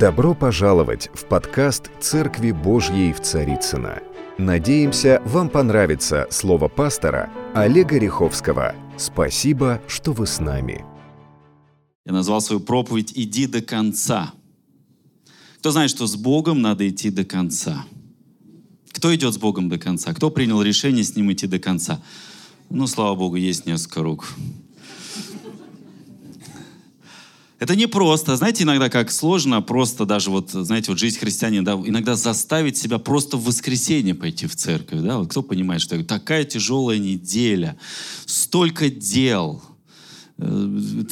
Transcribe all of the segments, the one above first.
Добро пожаловать в подкаст «Церкви Божьей в Царицына. Надеемся, вам понравится слово пастора Олега Риховского. Спасибо, что вы с нами. Я назвал свою проповедь «Иди до конца». Кто знает, что с Богом надо идти до конца? Кто идет с Богом до конца? Кто принял решение с Ним идти до конца? Ну, слава Богу, есть несколько рук. Это не просто. Знаете, иногда как сложно просто даже вот, знаете, вот жизнь христианина, да, иногда заставить себя просто в воскресенье пойти в церковь, да, вот кто понимает, что такая тяжелая неделя, столько дел, э,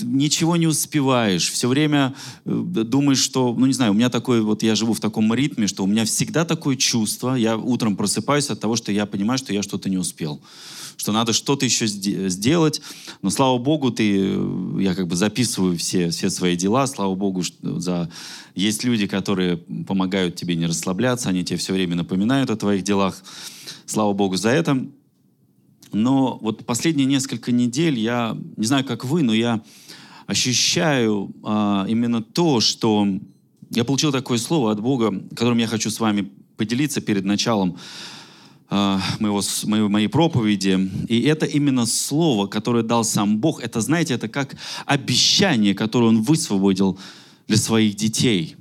ничего не успеваешь, все время э, думаешь, что, ну не знаю, у меня такой, вот я живу в таком ритме, что у меня всегда такое чувство, я утром просыпаюсь от того, что я понимаю, что я что-то не успел что надо что-то еще сделать. Но слава Богу, ты, я как бы записываю все, все свои дела, слава Богу, за... есть люди, которые помогают тебе не расслабляться, они тебе все время напоминают о твоих делах. Слава Богу за это. Но вот последние несколько недель я, не знаю, как вы, но я ощущаю а, именно то, что я получил такое слово от Бога, которым я хочу с вами поделиться перед началом моего, моей, моей проповеди. И это именно слово, которое дал сам Бог. Это, знаете, это как обещание, которое Он высвободил для своих детей.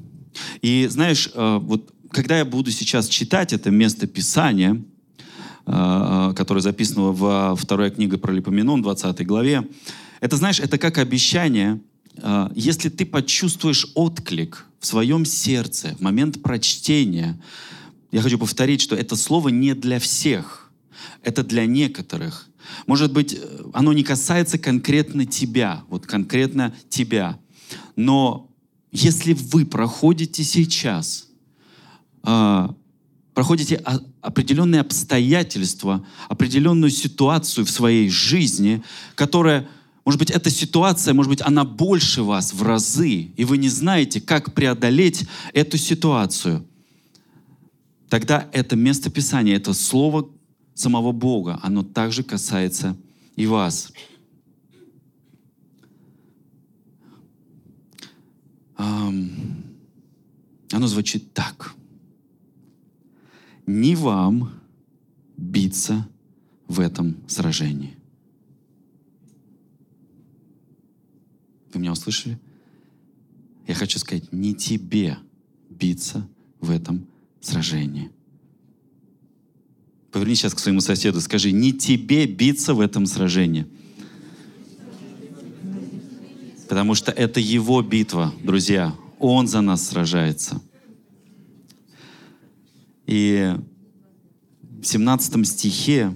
И знаешь, а, вот когда я буду сейчас читать это место Писания, а, которое записано во второй книге про Липоменон, 20 главе, это, знаешь, это как обещание, если ты почувствуешь отклик в своем сердце в момент прочтения, я хочу повторить, что это слово не для всех, это для некоторых. Может быть, оно не касается конкретно тебя, вот конкретно тебя. Но если вы проходите сейчас, э, проходите определенные обстоятельства, определенную ситуацию в своей жизни, которая, может быть, эта ситуация, может быть, она больше вас в разы, и вы не знаете, как преодолеть эту ситуацию – тогда это место Писания, это слово самого Бога, оно также касается и вас. Оно звучит так. Не вам биться в этом сражении. Вы меня услышали? Я хочу сказать, не тебе биться в этом сражении. Повернись сейчас к своему соседу, скажи, не тебе биться в этом сражении. Потому что это его битва, друзья. Он за нас сражается. И в 17 стихе,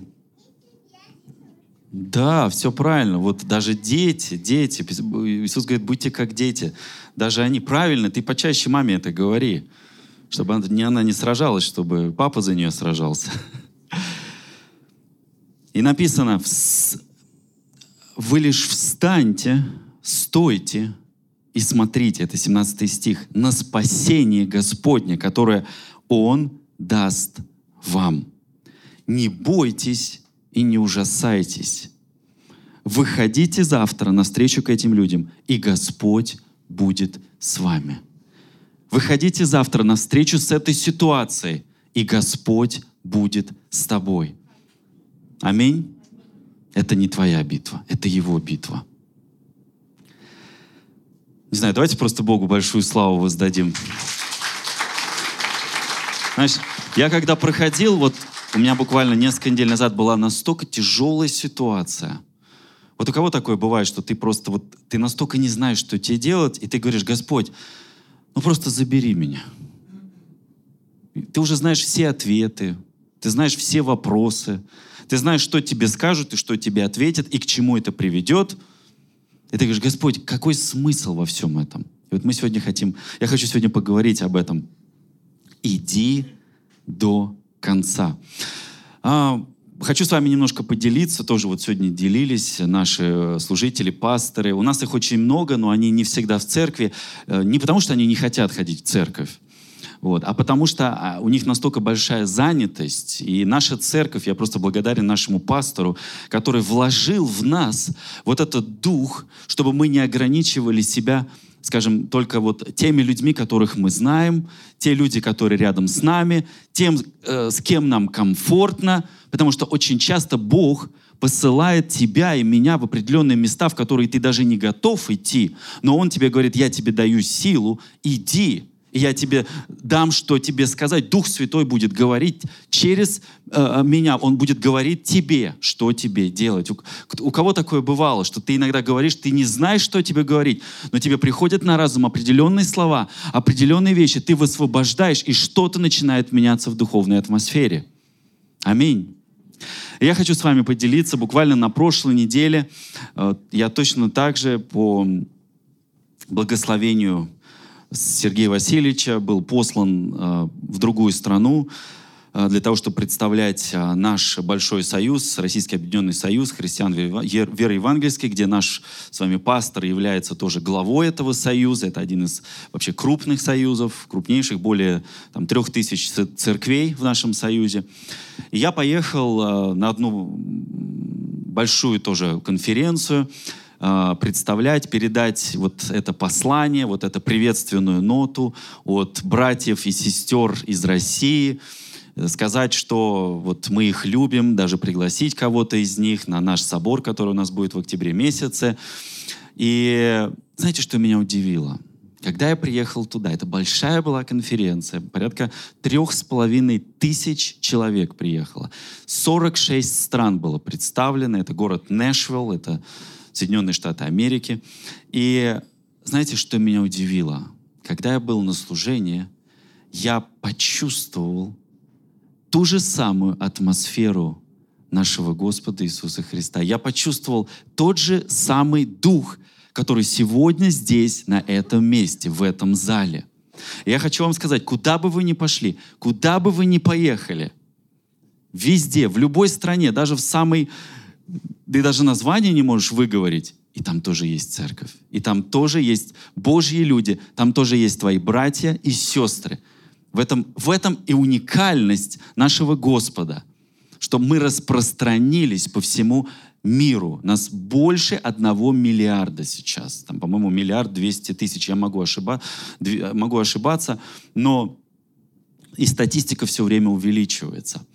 да, все правильно. Вот даже дети, дети, Иисус говорит, будьте как дети. Даже они правильно, ты почаще маме это говори чтобы не она не сражалась, чтобы папа за нее сражался. И написано, вы лишь встаньте, стойте и смотрите, это 17 стих, на спасение Господне, которое Он даст вам. Не бойтесь и не ужасайтесь. Выходите завтра навстречу к этим людям, и Господь будет с вами. Выходите завтра на встречу с этой ситуацией, и Господь будет с тобой. Аминь. Это не твоя битва, это Его битва. Не знаю, давайте просто Богу большую славу воздадим. Знаешь, я когда проходил, вот у меня буквально несколько недель назад была настолько тяжелая ситуация. Вот у кого такое бывает, что ты просто вот, ты настолько не знаешь, что тебе делать, и ты говоришь, Господь, ну просто забери меня. Ты уже знаешь все ответы, ты знаешь все вопросы, ты знаешь, что тебе скажут и что тебе ответят, и к чему это приведет. И ты говоришь, Господь, какой смысл во всем этом? И вот мы сегодня хотим, я хочу сегодня поговорить об этом. Иди до конца. А, Хочу с вами немножко поделиться, тоже вот сегодня делились наши служители, пасторы. У нас их очень много, но они не всегда в церкви. Э, не потому, что они не хотят ходить в церковь, вот, а потому что а, у них настолько большая занятость. И наша церковь, я просто благодарен нашему пастору, который вложил в нас вот этот дух, чтобы мы не ограничивали себя скажем, только вот теми людьми, которых мы знаем, те люди, которые рядом с нами, тем, э, с кем нам комфортно, потому что очень часто Бог посылает тебя и меня в определенные места, в которые ты даже не готов идти, но Он тебе говорит, я тебе даю силу, иди, и я тебе дам, что тебе сказать. Дух Святой будет говорить через э, меня. Он будет говорить тебе, что тебе делать. У, у кого такое бывало, что ты иногда говоришь, ты не знаешь, что тебе говорить, но тебе приходят на разум определенные слова, определенные вещи, ты высвобождаешь, и что-то начинает меняться в духовной атмосфере. Аминь. Я хочу с вами поделиться. Буквально на прошлой неделе э, я точно так же по благословению Сергея Васильевича был послан э, в другую страну э, для того, чтобы представлять э, наш большой союз, Российский Объединенный Союз христиан веры евангельской, где наш с вами пастор является тоже главой этого союза. Это один из вообще крупных союзов, крупнейших, более там, трех тысяч церквей в нашем союзе. И я поехал на одну большую тоже конференцию, а, представлять, передать вот это послание, вот эту приветственную ноту от братьев и сестер из России, сказать, что вот мы их любим, даже пригласить кого-то из них на наш собор, который у нас будет в октябре месяце. И знаете, что меня удивило? Когда я приехал туда, это большая была конференция, порядка трех с половиной тысяч человек приехало. 46 стран было представлено, это город Нэшвилл, это Соединенные Штаты Америки. И знаете, что меня удивило? Когда я был на служении, я почувствовал ту же самую атмосферу нашего Господа Иисуса Христа. Я почувствовал тот же самый дух, который сегодня здесь, на этом месте, в этом зале. Я хочу вам сказать, куда бы вы ни пошли, куда бы вы ни поехали, везде, в любой стране, даже в самой ты даже название не можешь выговорить, и там тоже есть церковь. И там тоже есть Божьи люди, там тоже есть твои братья и сестры. В этом, в этом и уникальность нашего Господа, что мы распространились по всему миру. Нас больше одного миллиарда сейчас. Там, по-моему, миллиард двести тысяч. Я могу, ошиба, могу ошибаться, но и статистика все время увеличивается.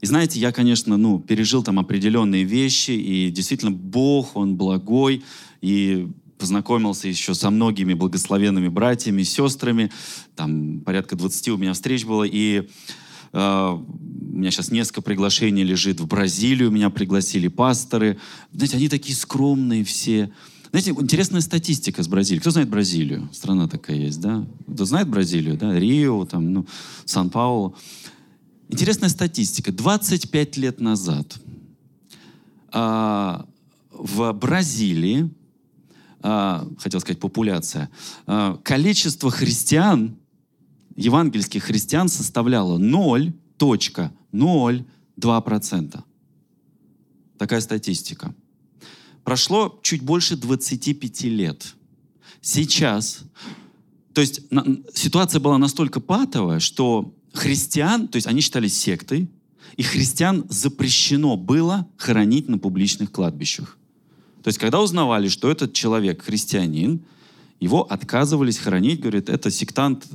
И знаете, я, конечно, ну, пережил там определенные вещи, и действительно Бог, Он благой, и познакомился еще со многими благословенными братьями, сестрами. Там порядка 20 у меня встреч было, и Uh, у меня сейчас несколько приглашений лежит в Бразилию, меня пригласили пасторы. Знаете, они такие скромные все. Знаете, интересная статистика с Бразилией. Кто знает Бразилию? Страна такая есть, да? Кто знает Бразилию, да? Рио, там, ну, Сан-Паулу. Интересная статистика. 25 лет назад а, в Бразилии, а, хотел сказать популяция, а, количество христиан, евангельских христиан составляло 0.02%. Такая статистика. Прошло чуть больше 25 лет. Сейчас, то есть на, ситуация была настолько патовая, что христиан, то есть они считались сектой, и христиан запрещено было хоронить на публичных кладбищах. То есть когда узнавали, что этот человек христианин, его отказывались хоронить, говорят, это сектант,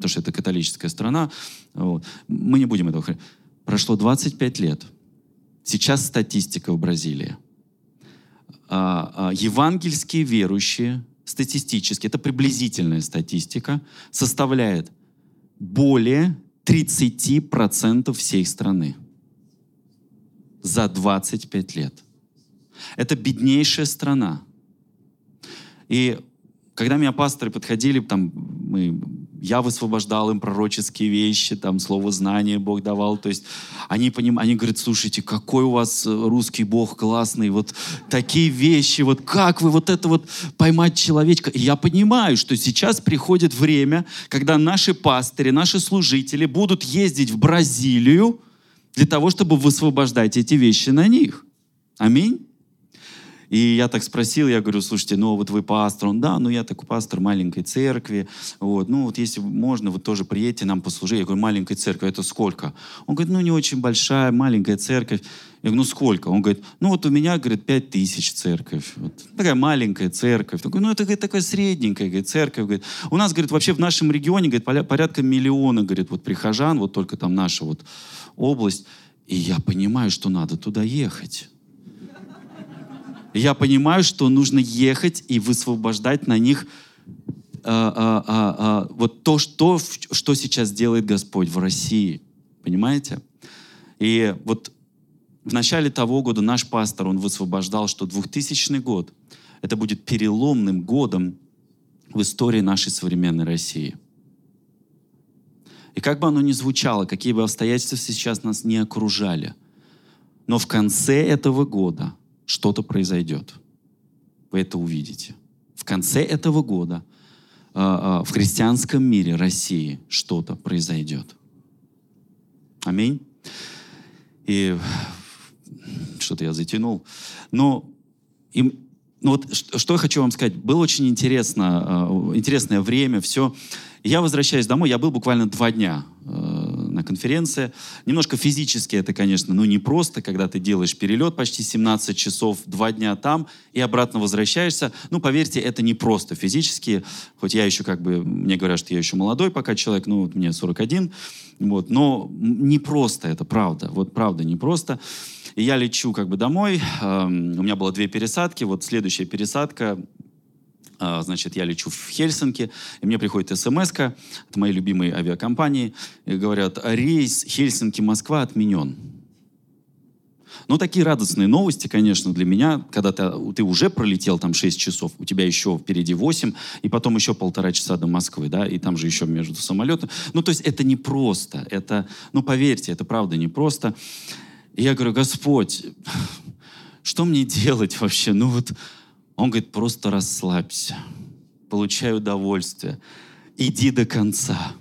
то, что это католическая страна, вот. мы не будем этого хоронить. Прошло 25 лет. Сейчас статистика в Бразилии. А, а, евангельские верующие статистически, это приблизительная статистика, составляет более 30% всей страны за 25 лет. Это беднейшая страна. И когда меня пасторы подходили, там, мы я высвобождал им пророческие вещи, там, слово знания Бог давал. То есть они, поним... они говорят, слушайте, какой у вас э, русский Бог классный, вот такие вещи, вот как вы вот это вот поймать человечка. И я понимаю, что сейчас приходит время, когда наши пастыри, наши служители будут ездить в Бразилию для того, чтобы высвобождать эти вещи на них. Аминь. И я так спросил, я говорю, слушайте, ну вот вы пастор. Он, да, ну я такой пастор маленькой церкви. Вот, ну вот если можно, вы тоже приедете нам послужить. Я говорю, маленькая церковь, это сколько? Он говорит, ну не очень большая, маленькая церковь. Я говорю, ну сколько? Он говорит, ну вот у меня, говорит, пять тысяч церковь. Вот. Такая маленькая церковь. Такой, ну это говорит, такая средненькая говорит, церковь. Говорит. У нас, говорит, вообще в нашем регионе, говорит, порядка миллиона, говорит, вот прихожан, вот только там наша вот область. И я понимаю, что надо туда ехать я понимаю, что нужно ехать и высвобождать на них а, а, а, вот то, что, что сейчас делает Господь в России. Понимаете? И вот в начале того года наш пастор, он высвобождал, что 2000 год это будет переломным годом в истории нашей современной России. И как бы оно ни звучало, какие бы обстоятельства сейчас нас не окружали, но в конце этого года что-то произойдет. Вы это увидите. В конце этого года э, э, в христианском мире России что-то произойдет. Аминь. И что-то я затянул. Но и, ну вот что я хочу вам сказать. Было очень интересно, э, интересное время, все. Я возвращаюсь домой, я был буквально два дня на конференции. Немножко физически это, конечно, ну не просто, когда ты делаешь перелет почти 17 часов, два дня там и обратно возвращаешься. Ну, поверьте, это не просто физически, хоть я еще как бы, мне говорят, что я еще молодой пока человек, ну, вот мне 41, вот, но не просто это, правда, вот правда не просто. И я лечу как бы домой, эм, у меня было две пересадки, вот следующая пересадка, значит, я лечу в Хельсинки, и мне приходит смс от моей любимой авиакомпании, и говорят, рейс Хельсинки-Москва отменен. Ну, такие радостные новости, конечно, для меня, когда ты, ты уже пролетел там 6 часов, у тебя еще впереди 8, и потом еще полтора часа до Москвы, да, и там же еще между самолетами. Ну, то есть это не просто, это, ну, поверьте, это правда не просто. И я говорю, Господь, что мне делать вообще? Ну, вот он говорит, просто расслабься, получай удовольствие, иди до конца.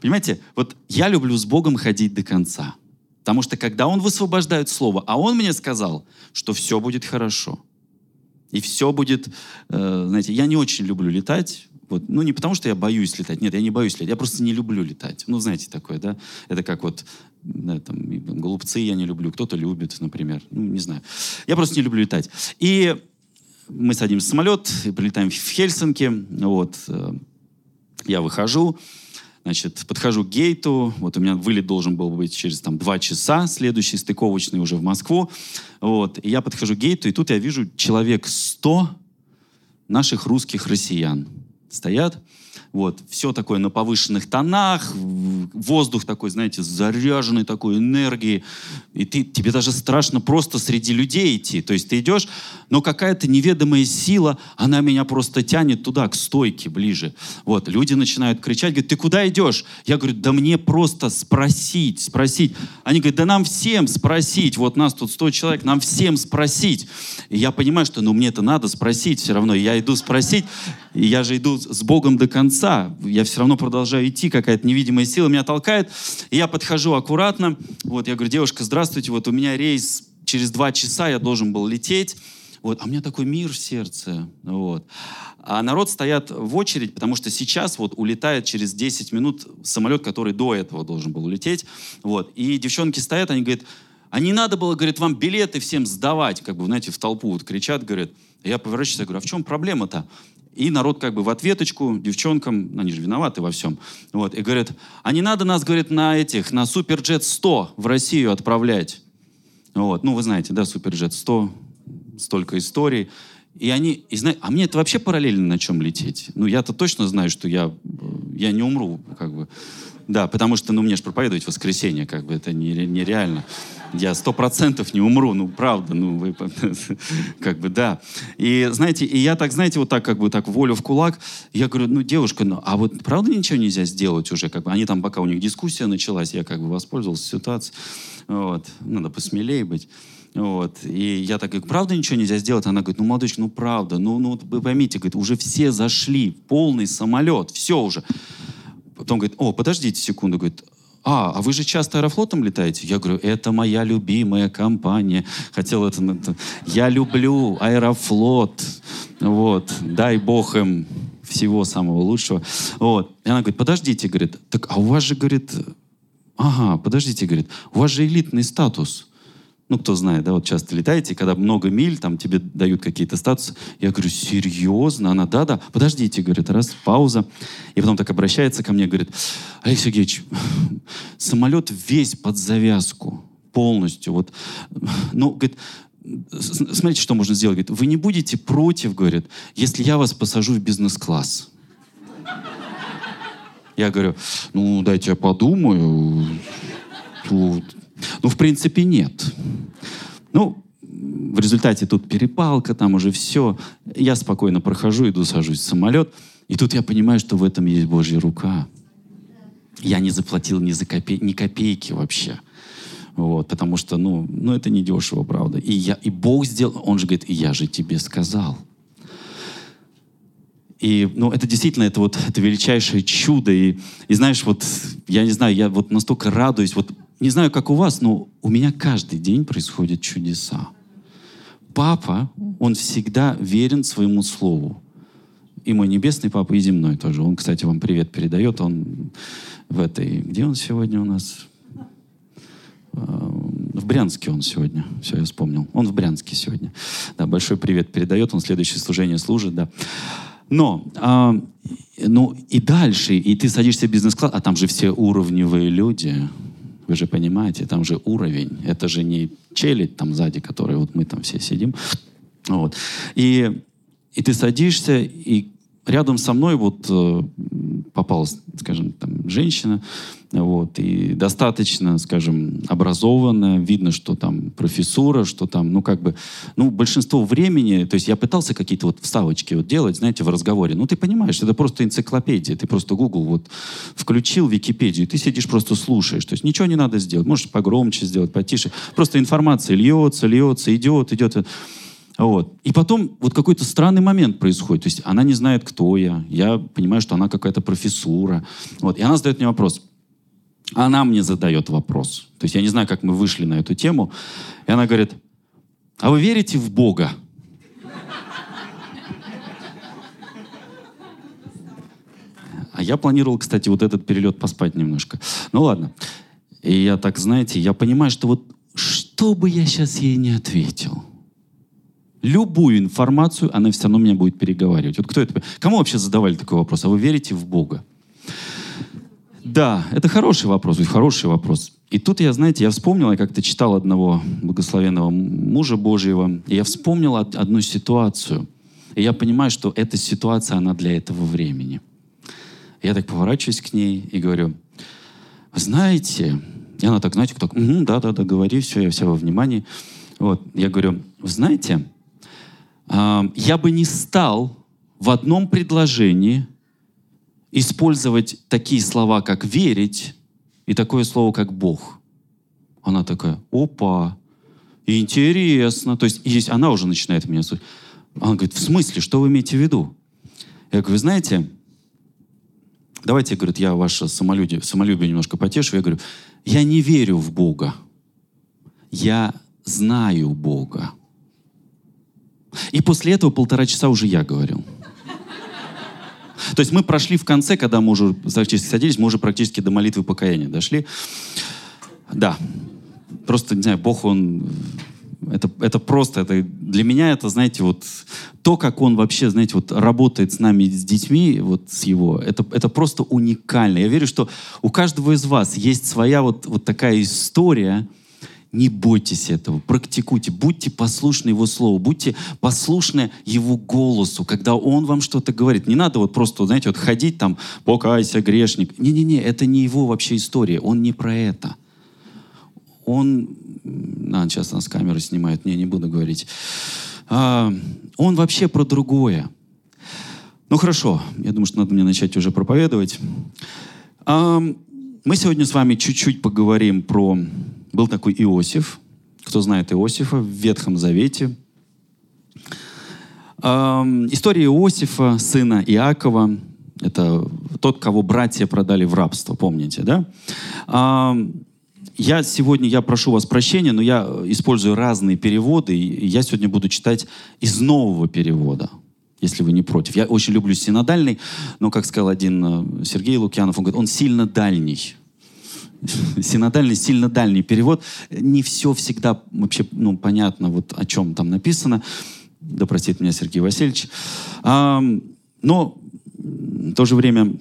Понимаете, вот я люблю с Богом ходить до конца. Потому что когда Он высвобождает Слово, а Он мне сказал, что все будет хорошо. И все будет, э, знаете, я не очень люблю летать, вот, ну, не потому, что я боюсь летать. Нет, я не боюсь летать. Я просто не люблю летать. Ну, знаете, такое, да? Это как вот да, там, голубцы я не люблю, кто-то любит, например. Ну, не знаю. Я просто не люблю летать. И мы садимся в самолет и прилетаем в Хельсинки. Вот. Э, я выхожу, значит, подхожу к гейту. Вот у меня вылет должен был быть через там, два часа, следующий стыковочный уже в Москву. Вот. И я подхожу к гейту, и тут я вижу человек 100 наших русских россиян. Стоят, вот, все такое на повышенных тонах, воздух такой, знаете, заряженный такой энергией. И ты, тебе даже страшно просто среди людей идти. То есть ты идешь, но какая-то неведомая сила, она меня просто тянет туда, к стойке ближе. Вот, люди начинают кричать, говорят, ты куда идешь? Я говорю, да мне просто спросить, спросить. Они говорят, да нам всем спросить. Вот нас тут 100 человек, нам всем спросить. И я понимаю, что ну мне это надо спросить все равно. Я иду спросить, и я же иду с Богом до конца конца. Я все равно продолжаю идти, какая-то невидимая сила меня толкает. И я подхожу аккуратно. Вот, я говорю, девушка, здравствуйте, вот у меня рейс через два часа, я должен был лететь. Вот, а у меня такой мир в сердце. Вот. А народ стоят в очередь, потому что сейчас вот улетает через 10 минут самолет, который до этого должен был улететь. Вот. И девчонки стоят, они говорят, а не надо было, говорит, вам билеты всем сдавать, как бы, знаете, в толпу вот кричат, говорят. Я поворачиваюсь, я говорю, а в чем проблема-то? И народ как бы в ответочку девчонкам, они же виноваты во всем, вот, и говорят, а не надо нас, говорит, на этих, на Суперджет 100 в Россию отправлять. Вот, ну, вы знаете, да, Суперджет 100, столько историй. И они, и знаете, а мне это вообще параллельно на чем лететь? Ну, я-то точно знаю, что я, я не умру, как бы. Да, потому что, ну, мне же проповедовать воскресенье, как бы, это нереально. Я сто процентов не умру, ну, правда, ну, вы, как бы, да. И, знаете, и я так, знаете, вот так, как бы, так, волю в кулак, я говорю, ну, девушка, ну, а вот правда ничего нельзя сделать уже, как бы, они там, пока у них дискуссия началась, я, как бы, воспользовался ситуацией, вот, надо посмелее быть. Вот. И я так говорю, правда ничего нельзя сделать? Она говорит, ну, молодочка, ну, правда. Ну, ну, вы поймите, говорит, уже все зашли, полный самолет, все уже. Потом говорит, о, подождите секунду, говорит, а, а вы же часто аэрофлотом летаете? Я говорю, это моя любимая компания. Хотел это... я люблю аэрофлот. Вот. Дай бог им всего самого лучшего. Вот. И она говорит, подождите, говорит, так, а у вас же, говорит, ага, подождите, говорит, у вас же элитный статус. Ну, кто знает, да, вот часто летаете, когда много миль, там тебе дают какие-то статусы. Я говорю, серьезно? Она, да-да. Подождите, говорит, раз, пауза. И потом так обращается ко мне, говорит, Олег Сергеевич, самолет весь под завязку, полностью. Вот, ну, говорит, смотрите, что можно сделать. Говорит, вы не будете против, говорит, если я вас посажу в бизнес-класс. Я говорю, ну, дайте я подумаю. Ну, в принципе, нет. Ну, в результате тут перепалка, там уже все. Я спокойно прохожу, иду, сажусь в самолет. И тут я понимаю, что в этом есть Божья рука. Я не заплатил ни за копей, ни копейки вообще. Вот, потому что, ну, ну, это не дешево, правда. И, я, и Бог сделал, он же говорит, я же тебе сказал. И, ну, это действительно, это вот, это величайшее чудо. И, и знаешь, вот, я не знаю, я вот настолько радуюсь, вот не знаю, как у вас, но у меня каждый день происходят чудеса. Папа, он всегда верен своему слову. И мой небесный папа, и земной тоже. Он, кстати, вам привет передает. Он в этой... Где он сегодня у нас? А, в Брянске он сегодня. Все, я вспомнил. Он в Брянске сегодня. Да, большой привет передает. Он следующее служение служит, да. Но, а, ну и дальше, и ты садишься в бизнес-класс, а там же все уровневые люди. Вы же понимаете, там же уровень. Это же не челядь там сзади, который вот мы там все сидим. Вот. И, и ты садишься, и рядом со мной вот э, попалась, скажем, там, женщина, вот, и достаточно, скажем, образованная, видно, что там профессура, что там, ну, как бы, ну, большинство времени, то есть я пытался какие-то вот вставочки вот делать, знаете, в разговоре, ну, ты понимаешь, это просто энциклопедия, ты просто Google вот включил Википедию, ты сидишь просто слушаешь, то есть ничего не надо сделать, можешь погромче сделать, потише, просто информация льется, льется, идет, идет, вот. И потом вот какой-то странный момент происходит. То есть она не знает, кто я. Я понимаю, что она какая-то профессура. Вот. И она задает мне вопрос. Она мне задает вопрос. То есть я не знаю, как мы вышли на эту тему. И она говорит, а вы верите в Бога? А я планировал, кстати, вот этот перелет поспать немножко. Ну ладно. И я так, знаете, я понимаю, что вот что бы я сейчас ей не ответил, любую информацию, она все равно меня будет переговаривать. Вот кто это? Кому вообще задавали такой вопрос? А вы верите в Бога? Да, это хороший вопрос, хороший вопрос. И тут я, знаете, я вспомнил, я как-то читал одного благословенного мужа Божьего, и я вспомнил одну ситуацию. И я понимаю, что эта ситуация, она для этого времени. Я так поворачиваюсь к ней и говорю, знаете, и она так, знаете, так, угу, да-да-да, говори, все, я вся во внимании. Вот, я говорю, знаете, я бы не стал в одном предложении использовать такие слова, как «верить» и такое слово, как «Бог». Она такая, опа, интересно. То есть, есть она уже начинает меня слушать. Она говорит, в смысле, что вы имеете в виду? Я говорю, знаете, давайте, говорит, я ваше самолюбие, самолюбие немножко потешу. Я говорю, я не верю в Бога. Я знаю Бога. И после этого полтора часа уже я говорил. То есть мы прошли в конце, когда мы уже практически садились, мы уже практически до молитвы покаяния дошли. Да. Просто, не знаю, Бог, Он... Это, это просто, это, для меня это, знаете, вот то, как он вообще, знаете, вот работает с нами, с детьми, вот с его, это, это просто уникально. Я верю, что у каждого из вас есть своя вот, вот такая история, не бойтесь этого, практикуйте, будьте послушны Его Слову, будьте послушны Его голосу, когда Он вам что-то говорит. Не надо вот просто, знаете, вот ходить там, покайся, грешник. Не-не-не, это не Его вообще история, Он не про это. Он, а, сейчас нас камера снимает, не, не буду говорить. А, он вообще про другое. Ну хорошо, я думаю, что надо мне начать уже проповедовать. А, мы сегодня с вами чуть-чуть поговорим про был такой Иосиф. Кто знает Иосифа в Ветхом Завете. Эм, история Иосифа, сына Иакова. Это тот, кого братья продали в рабство, помните, да? А, я сегодня, я прошу вас прощения, но я использую разные переводы, и я сегодня буду читать из нового перевода, если вы не против. Я очень люблю синодальный, но, как сказал один э, Сергей Лукьянов, он говорит, он сильно дальний. Синодальный, сильно дальний перевод. Не все всегда вообще ну, понятно, вот о чем там написано. Да простит меня Сергей Васильевич. А, но в то же время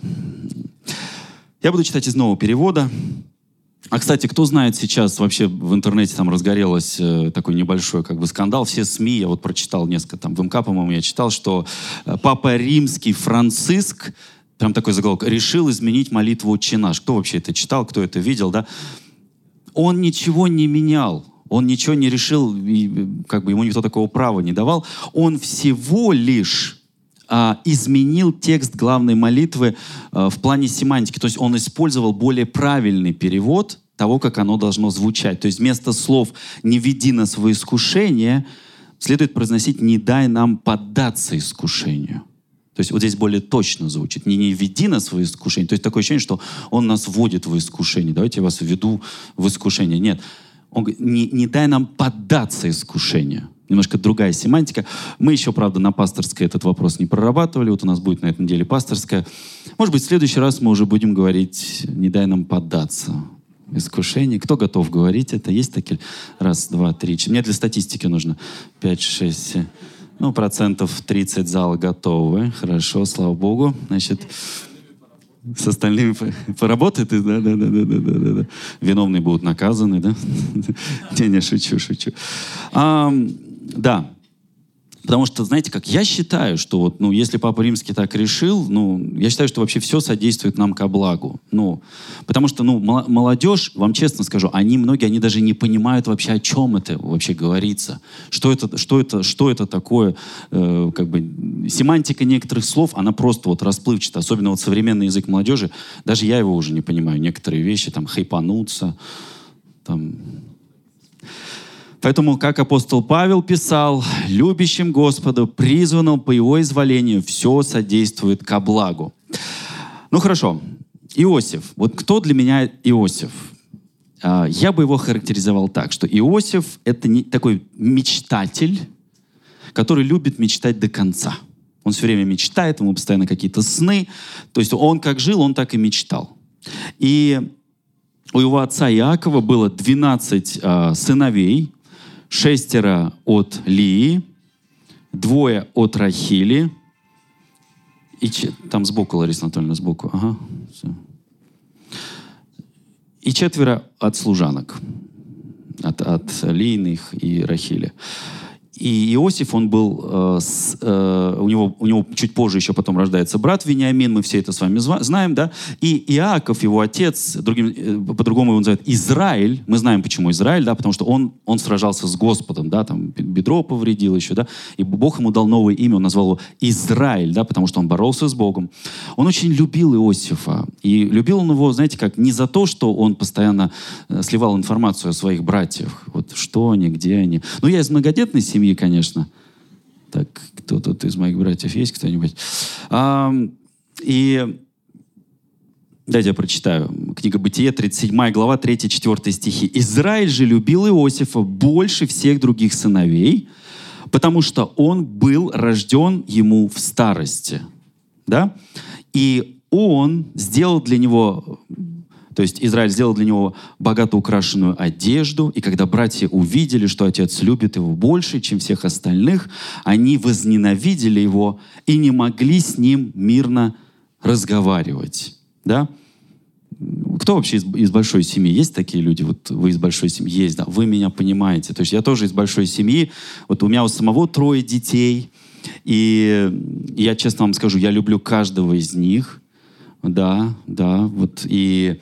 я буду читать из нового перевода. А, кстати, кто знает сейчас, вообще в интернете там разгорелось э, такой небольшой как бы скандал. Все СМИ, я вот прочитал несколько, там в МК, по-моему, я читал, что э, Папа Римский Франциск, прям такой заголовок, решил изменить молитву «Отче наш». Кто вообще это читал, кто это видел, да? Он ничего не менял. Он ничего не решил, и, как бы ему никто такого права не давал. Он всего лишь а, изменил текст главной молитвы а, в плане семантики. То есть он использовал более правильный перевод того, как оно должно звучать. То есть вместо слов «не веди нас в искушение» следует произносить «не дай нам поддаться искушению». То есть вот здесь более точно звучит. Не, не веди нас в искушение. То есть такое ощущение, что он нас вводит в искушение. Давайте я вас введу в искушение. Нет. Он говорит, не, не дай нам поддаться искушению немножко другая семантика. Мы еще, правда, на пасторской этот вопрос не прорабатывали. Вот у нас будет на этой неделе пасторская. Может быть, в следующий раз мы уже будем говорить «не дай нам поддаться» искушение. Кто готов говорить это? Есть такие? Раз, два, три. Мне для статистики нужно. Пять, шесть, семь. Ну, процентов 30 зала готовы. Хорошо, слава богу. Значит, с остальными поработает, да, да, да, да, да, да, да. Виновные будут наказаны, да? Не, не, шучу, шучу. А, да. Потому что, знаете, как я считаю, что вот, ну, если Папа Римский так решил, ну, я считаю, что вообще все содействует нам ко благу. Ну, потому что, ну, молодежь, вам честно скажу, они, многие, они даже не понимают вообще, о чем это вообще говорится. Что это, что это, что это такое, э, как бы, семантика некоторых слов, она просто вот расплывчата. Особенно вот современный язык молодежи, даже я его уже не понимаю. Некоторые вещи, там, хайпануться, там, Поэтому, как апостол Павел писал, любящим Господу, призванным по его изволению, все содействует ко благу. Ну хорошо, Иосиф. Вот кто для меня Иосиф? А, я бы его характеризовал так, что Иосиф — это не такой мечтатель, который любит мечтать до конца. Он все время мечтает, ему постоянно какие-то сны. То есть он как жил, он так и мечтал. И у его отца Иакова было 12 э, сыновей, шестеро от Лии, двое от Рахили, и там сбоку, Лариса Анатольевна, сбоку. Ага, все. И четверо от служанок, от, от Лийных и Рахили. И Иосиф, он был, э, с, э, у, него, у него чуть позже еще потом рождается брат Вениамин, мы все это с вами знаем, да? И Иаков, его отец, другим, э, по-другому его называют Израиль, мы знаем, почему Израиль, да, потому что он, он сражался с Господом, да, там бедро повредил еще, да, и Бог ему дал новое имя, он назвал его Израиль, да, потому что он боролся с Богом. Он очень любил Иосифа, и любил он его, знаете, как не за то, что он постоянно э, сливал информацию о своих братьях, вот что они, где они. Ну, я из многодетной семьи, семьи, конечно. Так, кто тут из моих братьев есть кто-нибудь? А, и Дайте я прочитаю. Книга Бытие, 37 глава, 3-4 стихи. «Израиль же любил Иосифа больше всех других сыновей, потому что он был рожден ему в старости». Да? И он сделал для него то есть Израиль сделал для него богато украшенную одежду, и когда братья увидели, что отец любит его больше, чем всех остальных, они возненавидели его и не могли с ним мирно разговаривать. Да? Кто вообще из, из большой семьи? Есть такие люди? Вот вы из большой семьи? Есть, да. Вы меня понимаете. То есть я тоже из большой семьи. Вот у меня у самого трое детей. И я честно вам скажу, я люблю каждого из них. Да, да, вот и,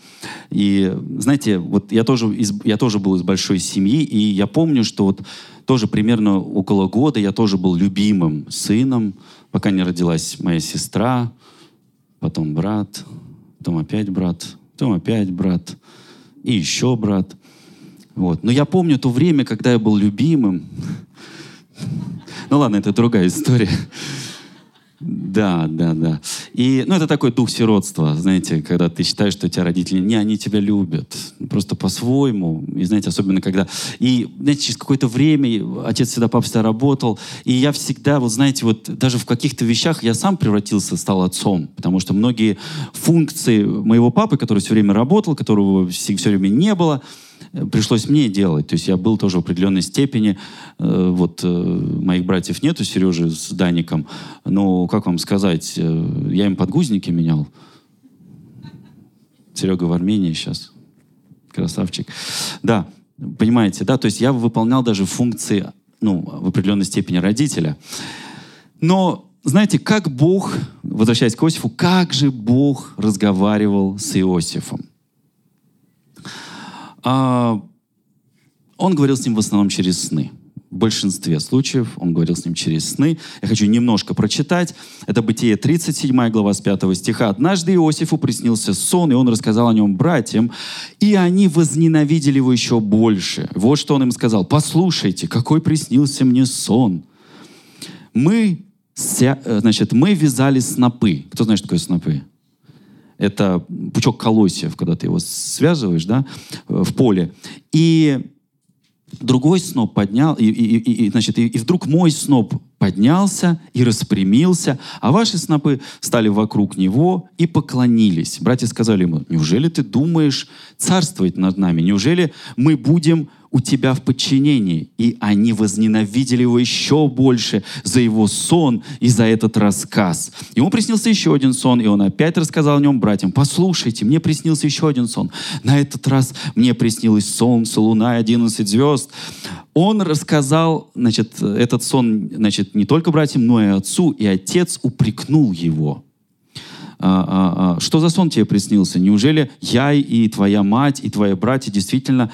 и знаете, вот я тоже, из, я тоже был из большой семьи, и я помню, что вот тоже примерно около года я тоже был любимым сыном, пока не родилась моя сестра, потом брат, потом опять брат, потом опять брат, и еще брат. Вот. Но я помню то время, когда я был любимым. Ну ладно, это другая история. Да, да, да. И, ну, это такой дух сиротства, знаете, когда ты считаешь, что тебя родители, не, они тебя любят, просто по-своему. И, знаете, особенно когда... И, знаете, через какое-то время отец всегда, папа всегда работал, и я всегда, вот знаете, вот даже в каких-то вещах я сам превратился, стал отцом, потому что многие функции моего папы, который все время работал, которого все, время не было, пришлось мне делать. То есть я был тоже в определенной степени. Э, вот э, моих братьев нету, Сережи с Даником. Но, как вам сказать, э, я им подгузники менял. Серега в Армении сейчас. Красавчик. Да, понимаете, да? То есть я выполнял даже функции, ну, в определенной степени родителя. Но знаете, как Бог, возвращаясь к Иосифу, как же Бог разговаривал с Иосифом? А, он говорил с ним в основном через сны. В большинстве случаев он говорил с ним через сны. Я хочу немножко прочитать. Это Бытие 37 глава с 5 стиха. «Однажды Иосифу приснился сон, и он рассказал о нем братьям, и они возненавидели его еще больше. Вот что он им сказал. «Послушайте, какой приснился мне сон. Мы, значит, мы вязали снопы». Кто знает, что такое снопы? Это пучок колосьев, когда ты его связываешь, да, в поле. И другой сноп поднял, и, и, и, значит, и, и вдруг мой сноп поднялся и распрямился, а ваши снопы стали вокруг него и поклонились. Братья сказали ему, неужели ты думаешь царствовать над нами? Неужели мы будем у тебя в подчинении. И они возненавидели его еще больше за его сон и за этот рассказ. Ему приснился еще один сон, и он опять рассказал о нем братьям. Послушайте, мне приснился еще один сон. На этот раз мне приснилось солнце, луна и одиннадцать звезд. Он рассказал, значит, этот сон, значит, не только братьям, но и отцу, и отец упрекнул его. А, а, а, что за сон тебе приснился? Неужели я и твоя мать, и твои братья действительно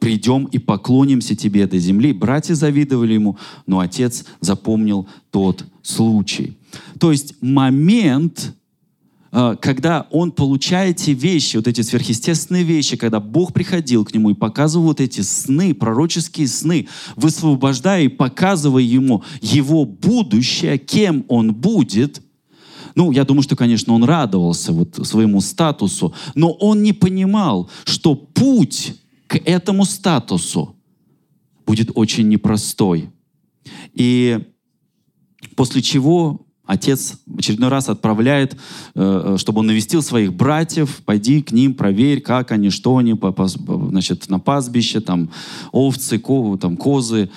придем и поклонимся тебе этой земли? Братья завидовали ему, но отец запомнил тот случай. То есть момент, когда он получает эти вещи, вот эти сверхъестественные вещи, когда Бог приходил к нему и показывал вот эти сны, пророческие сны, высвобождая и показывая ему его будущее, кем он будет – ну, я думаю, что, конечно, он радовался вот своему статусу, но он не понимал, что путь к этому статусу будет очень непростой. И после чего отец в очередной раз отправляет, э, чтобы он навестил своих братьев, пойди к ним, проверь, как они, что они, значит, на пастбище, там, овцы, там, козы.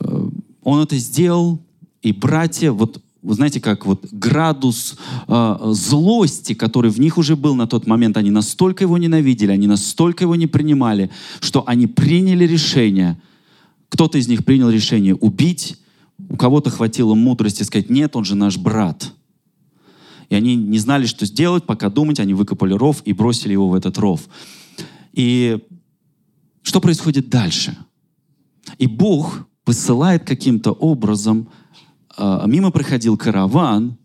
Э, он это сделал, и братья, вот вы знаете, как вот градус э, злости, который в них уже был на тот момент, они настолько его ненавидели, они настолько его не принимали, что они приняли решение, кто-то из них принял решение убить, у кого-то хватило мудрости сказать, нет, он же наш брат. И они не знали, что сделать, пока думать, они выкопали ров и бросили его в этот ров. И что происходит дальше? И Бог посылает каким-то образом а, мимо проходил караван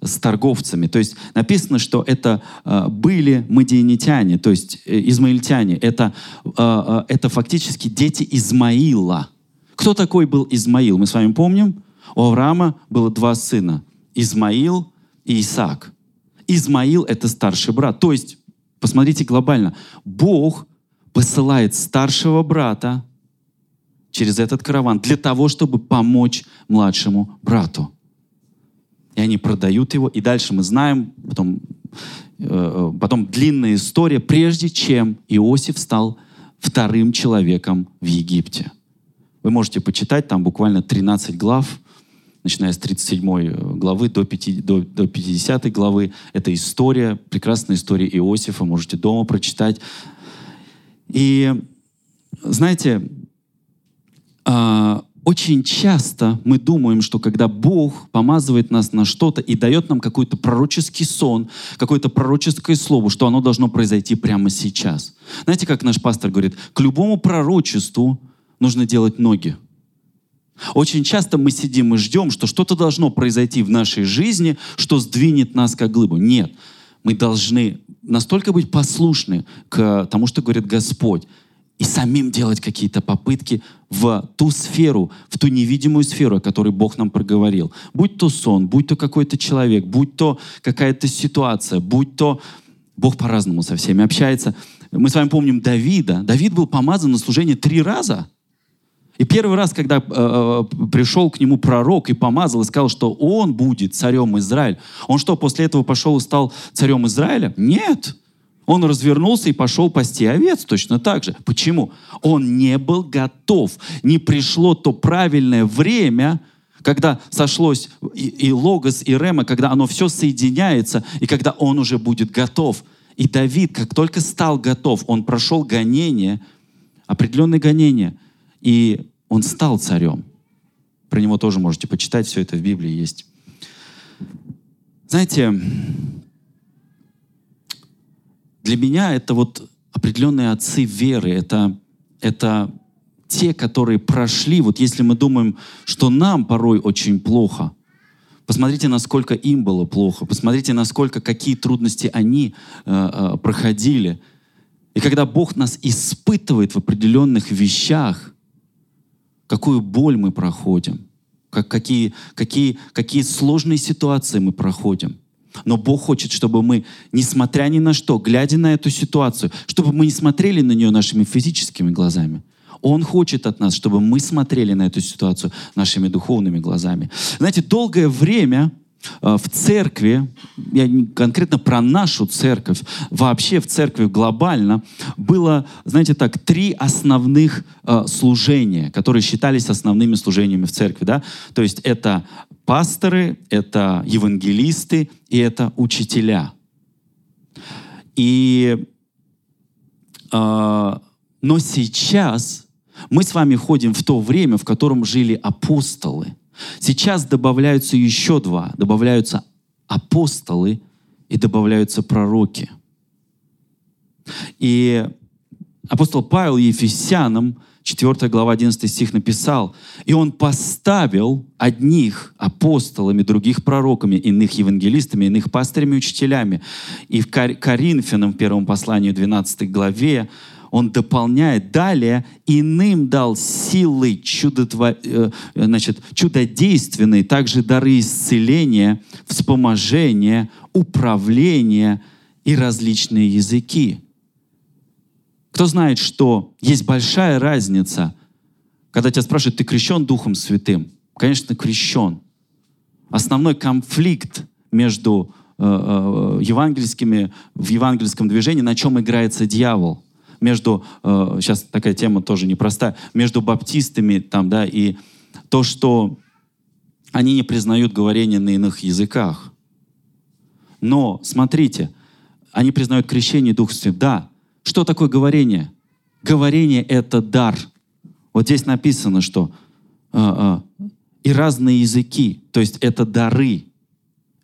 с торговцами. То есть написано, что это а, были мадианитяне, то есть э, измаильтяне. Это, а, это фактически дети Измаила. Кто такой был Измаил? Мы с вами помним? У Авраама было два сына. Измаил и Исаак. Измаил — это старший брат. То есть, посмотрите глобально, Бог посылает старшего брата через этот караван для того, чтобы помочь младшему брату. И они продают его, и дальше мы знаем, потом, э, потом длинная история, прежде чем Иосиф стал вторым человеком в Египте. Вы можете почитать, там буквально 13 глав, начиная с 37 э, главы до, 5, до, до 50 главы. Это история, прекрасная история Иосифа, можете дома прочитать. И знаете, очень часто мы думаем, что когда Бог помазывает нас на что-то и дает нам какой-то пророческий сон, какое-то пророческое слово, что оно должно произойти прямо сейчас. Знаете, как наш пастор говорит, к любому пророчеству нужно делать ноги. Очень часто мы сидим и ждем, что что-то должно произойти в нашей жизни, что сдвинет нас как глыбу. Нет, мы должны настолько быть послушны к тому, что говорит Господь, и самим делать какие-то попытки в ту сферу, в ту невидимую сферу, о которой Бог нам проговорил. Будь то сон, будь то какой-то человек, будь то какая-то ситуация, будь то... Бог по-разному со всеми общается. Мы с вами помним Давида. Давид был помазан на служение три раза. И первый раз, когда э, э пришел к нему пророк и помазал, и сказал, что он будет царем Израиля, он что, после этого пошел и стал царем Израиля? Нет. Он развернулся и пошел пасти овец точно так же. Почему? Он не был готов. Не пришло то правильное время, когда сошлось и, и Логос, и Рема, когда оно все соединяется, и когда он уже будет готов. И Давид, как только стал готов, он прошел гонение, определенное гонение, и он стал царем. Про него тоже можете почитать, все это в Библии есть. Знаете, для меня это вот определенные отцы веры, это, это те, которые прошли, вот если мы думаем, что нам порой очень плохо, посмотрите, насколько им было плохо, посмотрите, насколько, какие трудности они э, э, проходили. И когда Бог нас испытывает в определенных вещах, какую боль мы проходим, как, какие, какие, какие сложные ситуации мы проходим – но Бог хочет, чтобы мы, несмотря ни на что, глядя на эту ситуацию, чтобы мы не смотрели на нее нашими физическими глазами. Он хочет от нас, чтобы мы смотрели на эту ситуацию нашими духовными глазами. Знаете, долгое время в церкви, я конкретно про нашу церковь, вообще в церкви глобально, было, знаете так, три основных э, служения, которые считались основными служениями в церкви. Да? То есть это пасторы, это евангелисты и это учителя. И, э, но сейчас мы с вами ходим в то время, в котором жили апостолы. Сейчас добавляются еще два. Добавляются апостолы и добавляются пророки. И апостол Павел Ефесянам 4 глава 11 стих написал, «И он поставил одних апостолами, других пророками, иных евангелистами, иных пастырями учителями». И в Коринфянам, в первом послании 12 главе, он дополняет далее, иным дал силы чудотво... Э, значит, чудодейственные, также дары исцеления, вспоможения, управления и различные языки. Кто знает, что есть большая разница, когда тебя спрашивают, ты крещен Духом Святым? Конечно, крещен. Основной конфликт между э, э, евангельскими, в евангельском движении, на чем играется дьявол. Между, э, сейчас такая тема тоже непростая, между баптистами там, да, и то, что они не признают говорение на иных языках. Но, смотрите, они признают крещение Духа Святым. Да, что такое говорение? Говорение — это дар. Вот здесь написано, что э, э, и разные языки, то есть это дары.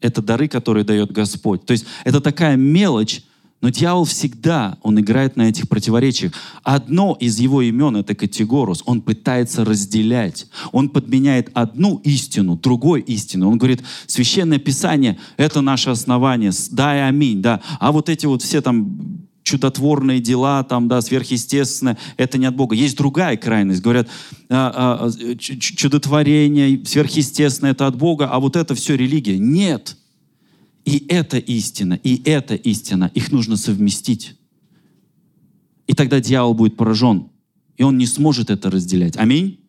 Это дары, которые дает Господь. То есть это такая мелочь, но дьявол всегда, он играет на этих противоречиях. Одно из его имен — это категорус. Он пытается разделять. Он подменяет одну истину другой истину. Он говорит, священное писание — это наше основание. Да и аминь, да. А вот эти вот все там чудотворные дела, там, да, сверхъестественное, это не от Бога. Есть другая крайность. Говорят, а, а, чудотворение, сверхъестественное, это от Бога, а вот это все религия. Нет. И это истина, и это истина. Их нужно совместить. И тогда дьявол будет поражен. И он не сможет это разделять. Аминь.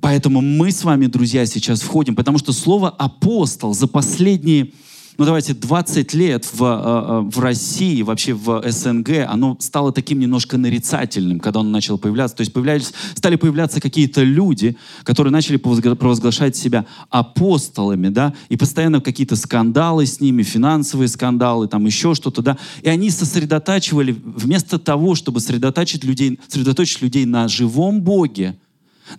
Поэтому мы с вами, друзья, сейчас входим, потому что слово «апостол» за последние ну давайте, 20 лет в, э, э, в России, вообще в СНГ, оно стало таким немножко нарицательным, когда оно начало появляться. То есть появлялись, стали появляться какие-то люди, которые начали провозглашать себя апостолами, да, и постоянно какие-то скандалы с ними, финансовые скандалы, там еще что-то, да, и они сосредотачивали, вместо того, чтобы сосредоточить людей, сосредоточить людей на живом Боге,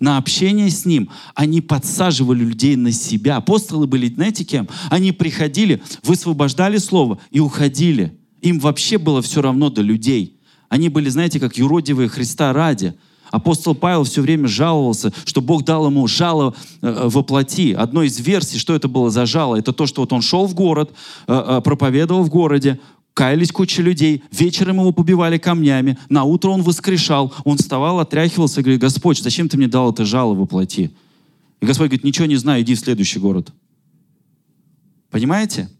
на общение с Ним. Они подсаживали людей на себя. Апостолы были, знаете кем? Они приходили, высвобождали Слово и уходили. Им вообще было все равно до людей. Они были, знаете, как юродивые Христа ради. Апостол Павел все время жаловался, что Бог дал ему жало э, во плоти. Одной из версий, что это было за жало, это то, что вот он шел в город, э, э, проповедовал в городе, каялись куча людей, вечером его побивали камнями, на утро он воскрешал, он вставал, отряхивался и говорит, Господь, зачем ты мне дал это жало воплоти? И Господь говорит, ничего не знаю, иди в следующий город. Понимаете?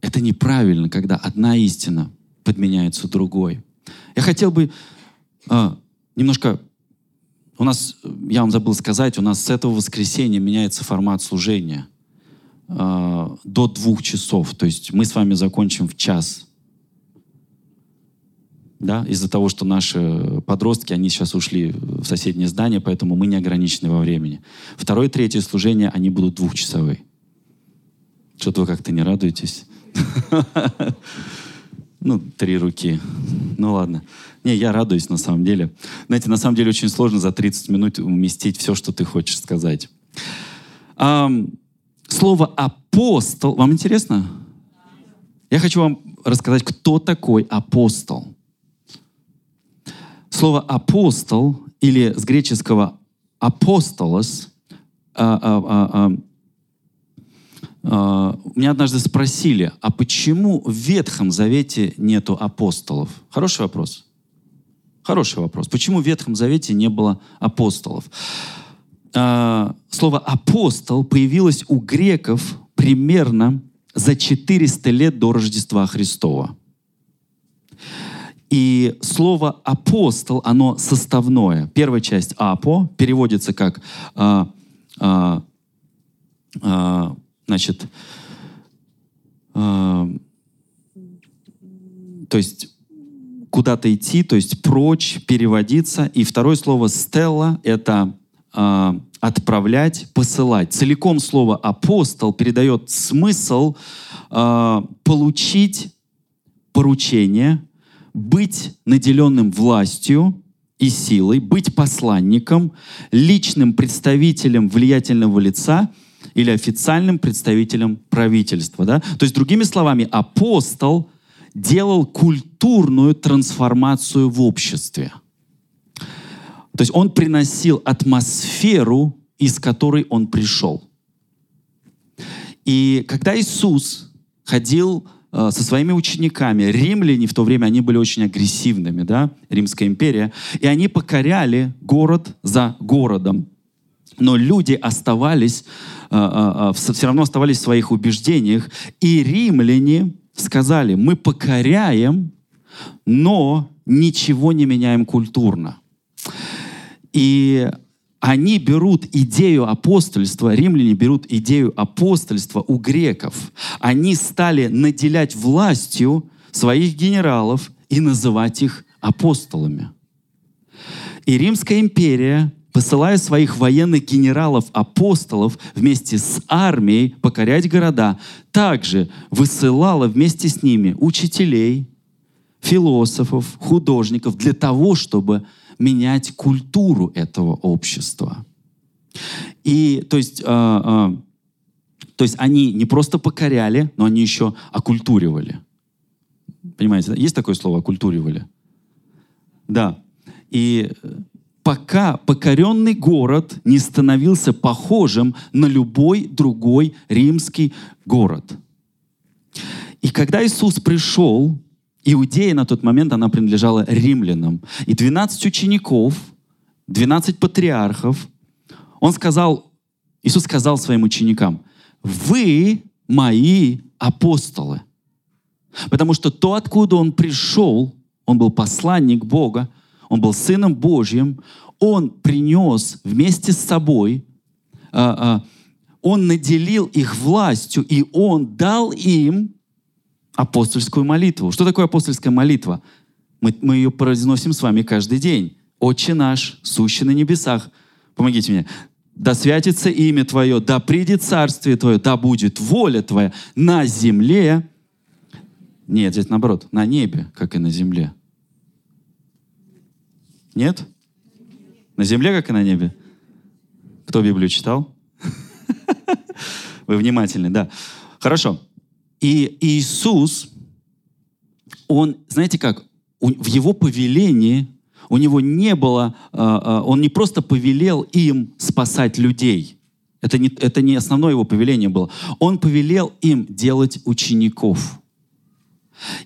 Это неправильно, когда одна истина подменяется другой. Я хотел бы э, немножко... У нас, я вам забыл сказать, у нас с этого воскресенья меняется формат служения э, до двух часов. То есть мы с вами закончим в час. Да? Из-за того, что наши подростки, они сейчас ушли в соседнее здание, поэтому мы не ограничены во времени. Второе третье служение, они будут двухчасовые. Что-то вы как-то не радуетесь. Ну, три руки. Ну ладно. Не, я радуюсь на самом деле. Знаете, на самом деле очень сложно за 30 минут уместить все, что ты хочешь сказать. Слово апостол. Вам интересно? Я хочу вам рассказать, кто такой апостол. Слово апостол или с греческого апостолос а, а, а, а, меня однажды спросили, а почему в Ветхом Завете нету апостолов? Хороший вопрос. Хороший вопрос. Почему в Ветхом Завете не было апостолов? А, слово апостол появилось у греков примерно за 400 лет до Рождества Христова. И слово апостол, оно составное. Первая часть апо переводится как а, а, а, Значит, э, то есть куда-то идти, то есть прочь, переводиться. И второе слово «стелла» — это э, отправлять, посылать. Целиком слово «апостол» передает смысл э, получить поручение, быть наделенным властью и силой, быть посланником, личным представителем влиятельного лица — или официальным представителем правительства. Да? То есть, другими словами, апостол делал культурную трансформацию в обществе. То есть он приносил атмосферу, из которой он пришел. И когда Иисус ходил э, со своими учениками, римляне в то время, они были очень агрессивными, да, Римская империя, и они покоряли город за городом. Но люди оставались а, а, все равно оставались в своих убеждениях. И римляне сказали, мы покоряем, но ничего не меняем культурно. И они берут идею апостольства, римляне берут идею апостольства у греков. Они стали наделять властью своих генералов и называть их апостолами. И Римская империя посылая своих военных генералов-апостолов вместе с армией покорять города, также высылала вместе с ними учителей, философов, художников для того, чтобы менять культуру этого общества. И то есть, э, э, то есть они не просто покоряли, но они еще окультуривали. Понимаете, есть такое слово «окультуривали»? Да. И пока покоренный город не становился похожим на любой другой римский город. И когда Иисус пришел, Иудея на тот момент, она принадлежала римлянам. И 12 учеников, 12 патриархов, он сказал, Иисус сказал своим ученикам, вы мои апостолы. Потому что то, откуда он пришел, он был посланник Бога, он был Сыном Божьим, он принес вместе с собой, а, а, он наделил их властью, и он дал им апостольскую молитву. Что такое апостольская молитва? Мы, мы ее произносим с вами каждый день. «Отче наш, сущий на небесах». Помогите мне. «Да святится имя Твое, да придет царствие Твое, да будет воля Твоя на земле». Нет, здесь наоборот, на небе, как и на земле. Нет? На земле, как и на небе? Кто Библию читал? Вы внимательны, да. Хорошо. И Иисус, он, знаете как, в его повелении у него не было, а, а, он не просто повелел им спасать людей. Это не, это не основное его повеление было. Он повелел им делать учеников.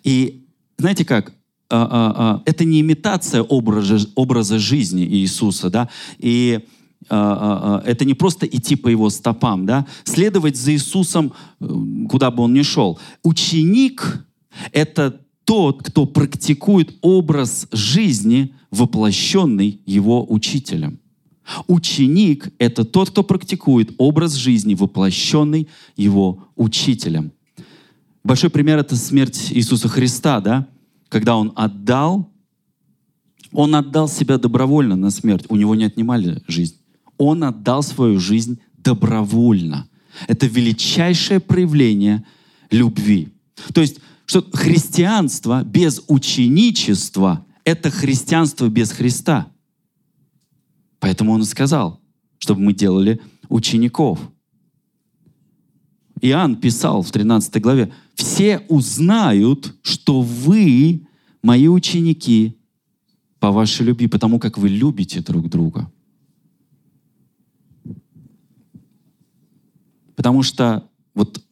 И знаете как? А, это не имитация образа, образа жизни Иисуса, да? И это не просто идти по его стопам, да? Следовать за Иисусом, э, куда бы он ни шел. Ученик — это тот, кто практикует образ жизни, воплощенный его учителем. Ученик — это тот, кто практикует образ жизни, воплощенный его учителем. Большой пример — это смерть Иисуса Христа, да? Когда Он отдал, Он отдал себя добровольно на смерть. У Него не отнимали жизнь. Он отдал свою жизнь добровольно. Это величайшее проявление любви. То есть, что христианство без ученичества — это христианство без Христа. Поэтому он и сказал, чтобы мы делали учеников. Иоанн писал в 13 главе, «Все узнают, что вы мои ученики по вашей любви, потому как вы любите друг друга». Потому что вот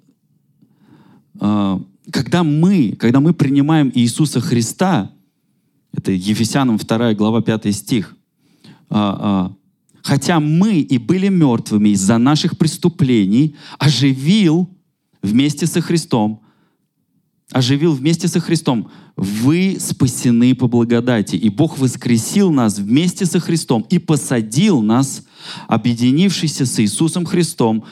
э, когда мы, когда мы принимаем Иисуса Христа, это Ефесянам 2 глава 5 стих, а, а, хотя мы и были мертвыми из-за наших преступлений, оживил вместе со Христом, оживил вместе со Христом. Вы спасены по благодати, и Бог воскресил нас вместе со Христом и посадил нас, объединившись с Иисусом Христом,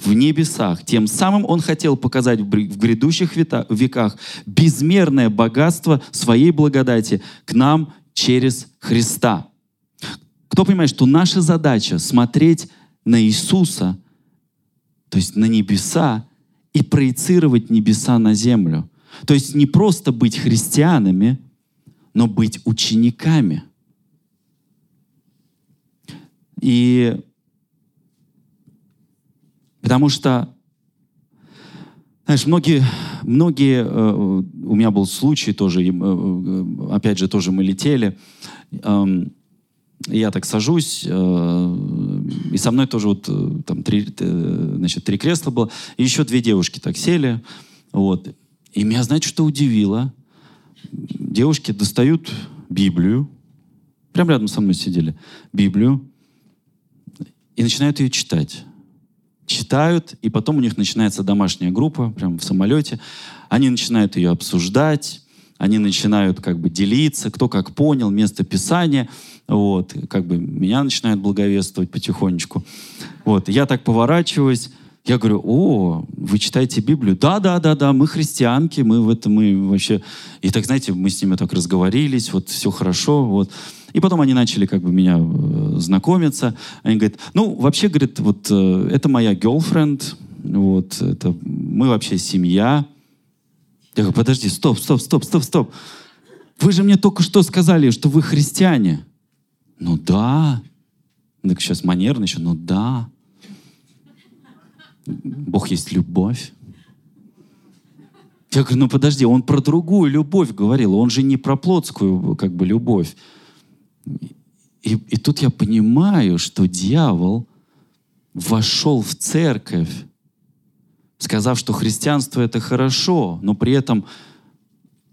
в небесах. Тем самым Он хотел показать в грядущих веках безмерное богатство своей благодати к нам через Христа. Кто понимает, что наша задача смотреть на Иисуса, то есть на небеса, и проецировать небеса на землю. То есть не просто быть христианами, но быть учениками. И потому что, знаешь, многие, многие, э, у меня был случай тоже, э, э, опять же, тоже мы летели, эм, я так сажусь, и со мной тоже вот там три, значит, три кресла было, и еще две девушки так сели, вот. И меня, знаете, что удивило? Девушки достают Библию, прямо рядом со мной сидели, Библию, и начинают ее читать. Читают, и потом у них начинается домашняя группа, прямо в самолете. Они начинают ее обсуждать, они начинают как бы делиться, кто как понял, место Писания. Вот, как бы меня начинают благовествовать потихонечку. Вот, я так поворачиваюсь, я говорю, о, вы читаете Библию? Да, да, да, да, мы христианки, мы в этом, мы вообще... И так, знаете, мы с ними так разговорились, вот все хорошо, вот. И потом они начали как бы меня э, знакомиться. Они говорят, ну, вообще, говорит, вот э, это моя girlfriend, вот, это мы вообще семья. Я говорю, подожди, стоп, стоп, стоп, стоп, стоп. Вы же мне только что сказали, что вы христиане. Ну да. Так сейчас манерно еще, ну да. Бог есть любовь. Я говорю, ну подожди, он про другую любовь говорил, он же не про плотскую как бы любовь. И, и тут я понимаю, что дьявол вошел в церковь, сказав, что христианство это хорошо, но при этом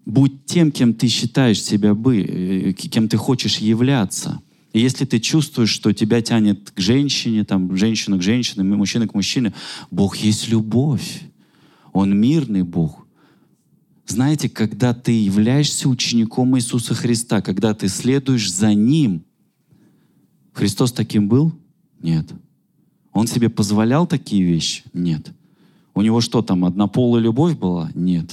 будь тем, кем ты считаешь себя бы, э, кем ты хочешь являться. И если ты чувствуешь, что тебя тянет к женщине, там, женщина к женщине, мужчина к мужчине, Бог есть любовь. Он мирный Бог. Знаете, когда ты являешься учеником Иисуса Христа, когда ты следуешь за Ним, Христос таким был? Нет. Он себе позволял такие вещи? Нет. У него что там, однополая любовь была? Нет.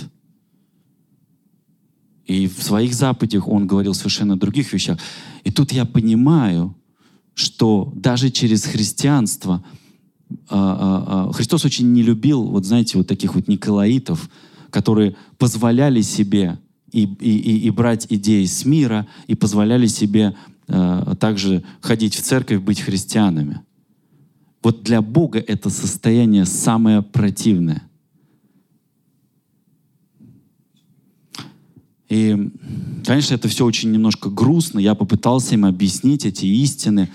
И в своих заповедях он говорил совершенно других вещах. И тут я понимаю, что даже через христианство а, а, а, Христос очень не любил, вот знаете, вот таких вот николаитов, которые позволяли себе и, и, и брать идеи с мира, и позволяли себе э, также ходить в церковь, быть христианами. Вот для Бога это состояние самое противное. И, конечно, это все очень немножко грустно. Я попытался им объяснить эти истины.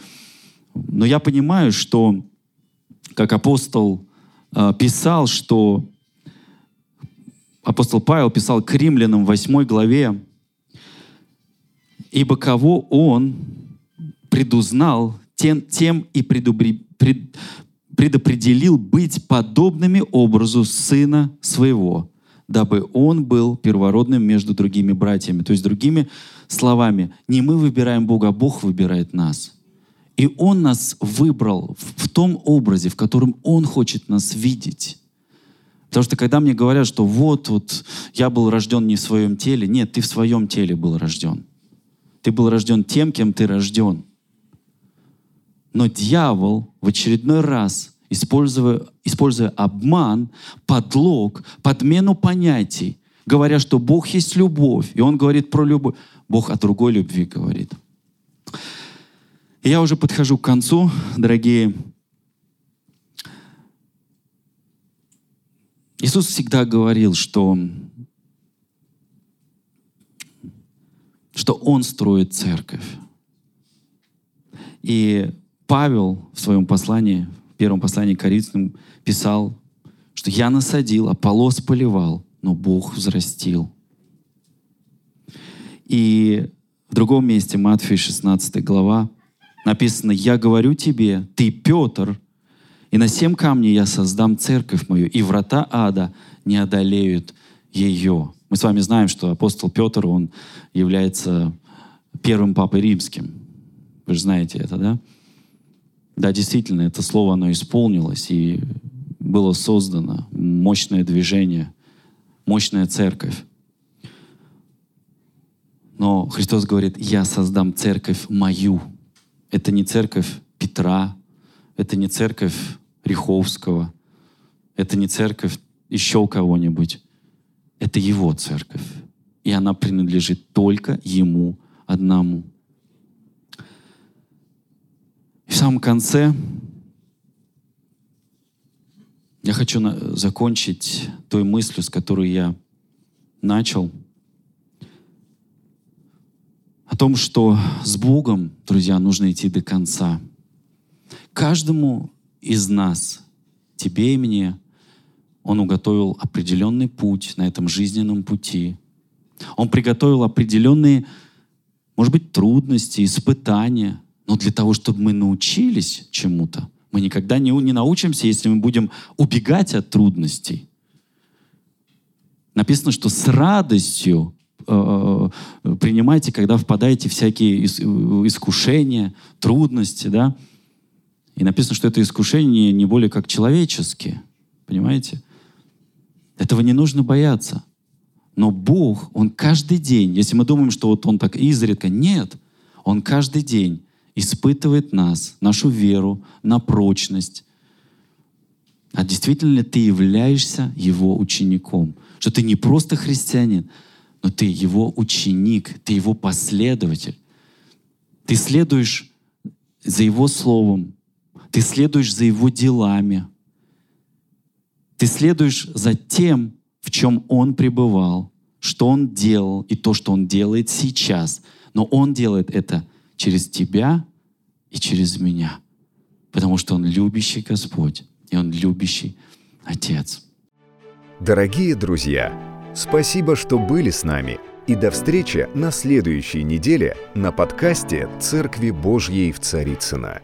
Но я понимаю, что как апостол э, писал, что апостол Павел писал к римлянам в 8 главе, «Ибо кого он предузнал, тем, тем и предупред, пред, предопределил быть подобными образу Сына Своего, дабы Он был первородным между другими братьями». То есть, другими словами, не мы выбираем Бога, а Бог выбирает нас. И Он нас выбрал в том образе, в котором Он хочет нас видеть. Потому что когда мне говорят, что вот, вот я был рожден не в своем теле, нет, ты в своем теле был рожден. Ты был рожден тем, кем ты рожден. Но дьявол в очередной раз, используя, используя обман, подлог, подмену понятий, говоря, что Бог есть любовь, и он говорит про любовь, Бог о другой любви говорит. Я уже подхожу к концу, дорогие Иисус всегда говорил, что, что Он строит церковь. И Павел в своем послании, в первом послании к Коринфянам, писал, что «Я насадил, Аполлос поливал, но Бог взрастил». И в другом месте, Матфея 16 глава, написано «Я говорю тебе, ты Петр, и на семь камней я создам церковь мою, и врата ада не одолеют ее. Мы с вами знаем, что апостол Петр, он является первым папой римским. Вы же знаете это, да? Да, действительно, это слово, оно исполнилось, и было создано мощное движение, мощная церковь. Но Христос говорит, я создам церковь мою. Это не церковь Петра, это не церковь Риховского, это не церковь еще кого-нибудь. Это его церковь. И она принадлежит только ему одному. И в самом конце я хочу закончить той мыслью, с которой я начал, о том, что с Богом, друзья, нужно идти до конца. Каждому из нас, тебе и мне, Он уготовил определенный путь на этом жизненном пути. Он приготовил определенные, может быть, трудности, испытания, но для того, чтобы мы научились чему-то. Мы никогда не, не научимся, если мы будем убегать от трудностей. Написано, что с радостью э, э принимайте, когда впадаете в всякие искушения, трудности, да, и написано, что это искушение не более как человеческие. Понимаете? Этого не нужно бояться. Но Бог, Он каждый день, если мы думаем, что вот Он так изредка, нет, Он каждый день испытывает нас, нашу веру на прочность. А действительно ли ты являешься Его учеником? Что ты не просто христианин, но ты Его ученик, ты Его последователь. Ты следуешь за Его Словом, ты следуешь за Его делами. Ты следуешь за тем, в чем Он пребывал, что Он делал и то, что Он делает сейчас. Но Он делает это через тебя и через меня, потому что Он любящий Господь, и Он любящий Отец. Дорогие друзья, спасибо, что были с нами. И до встречи на следующей неделе на подкасте «Церкви Божьей в Царицына.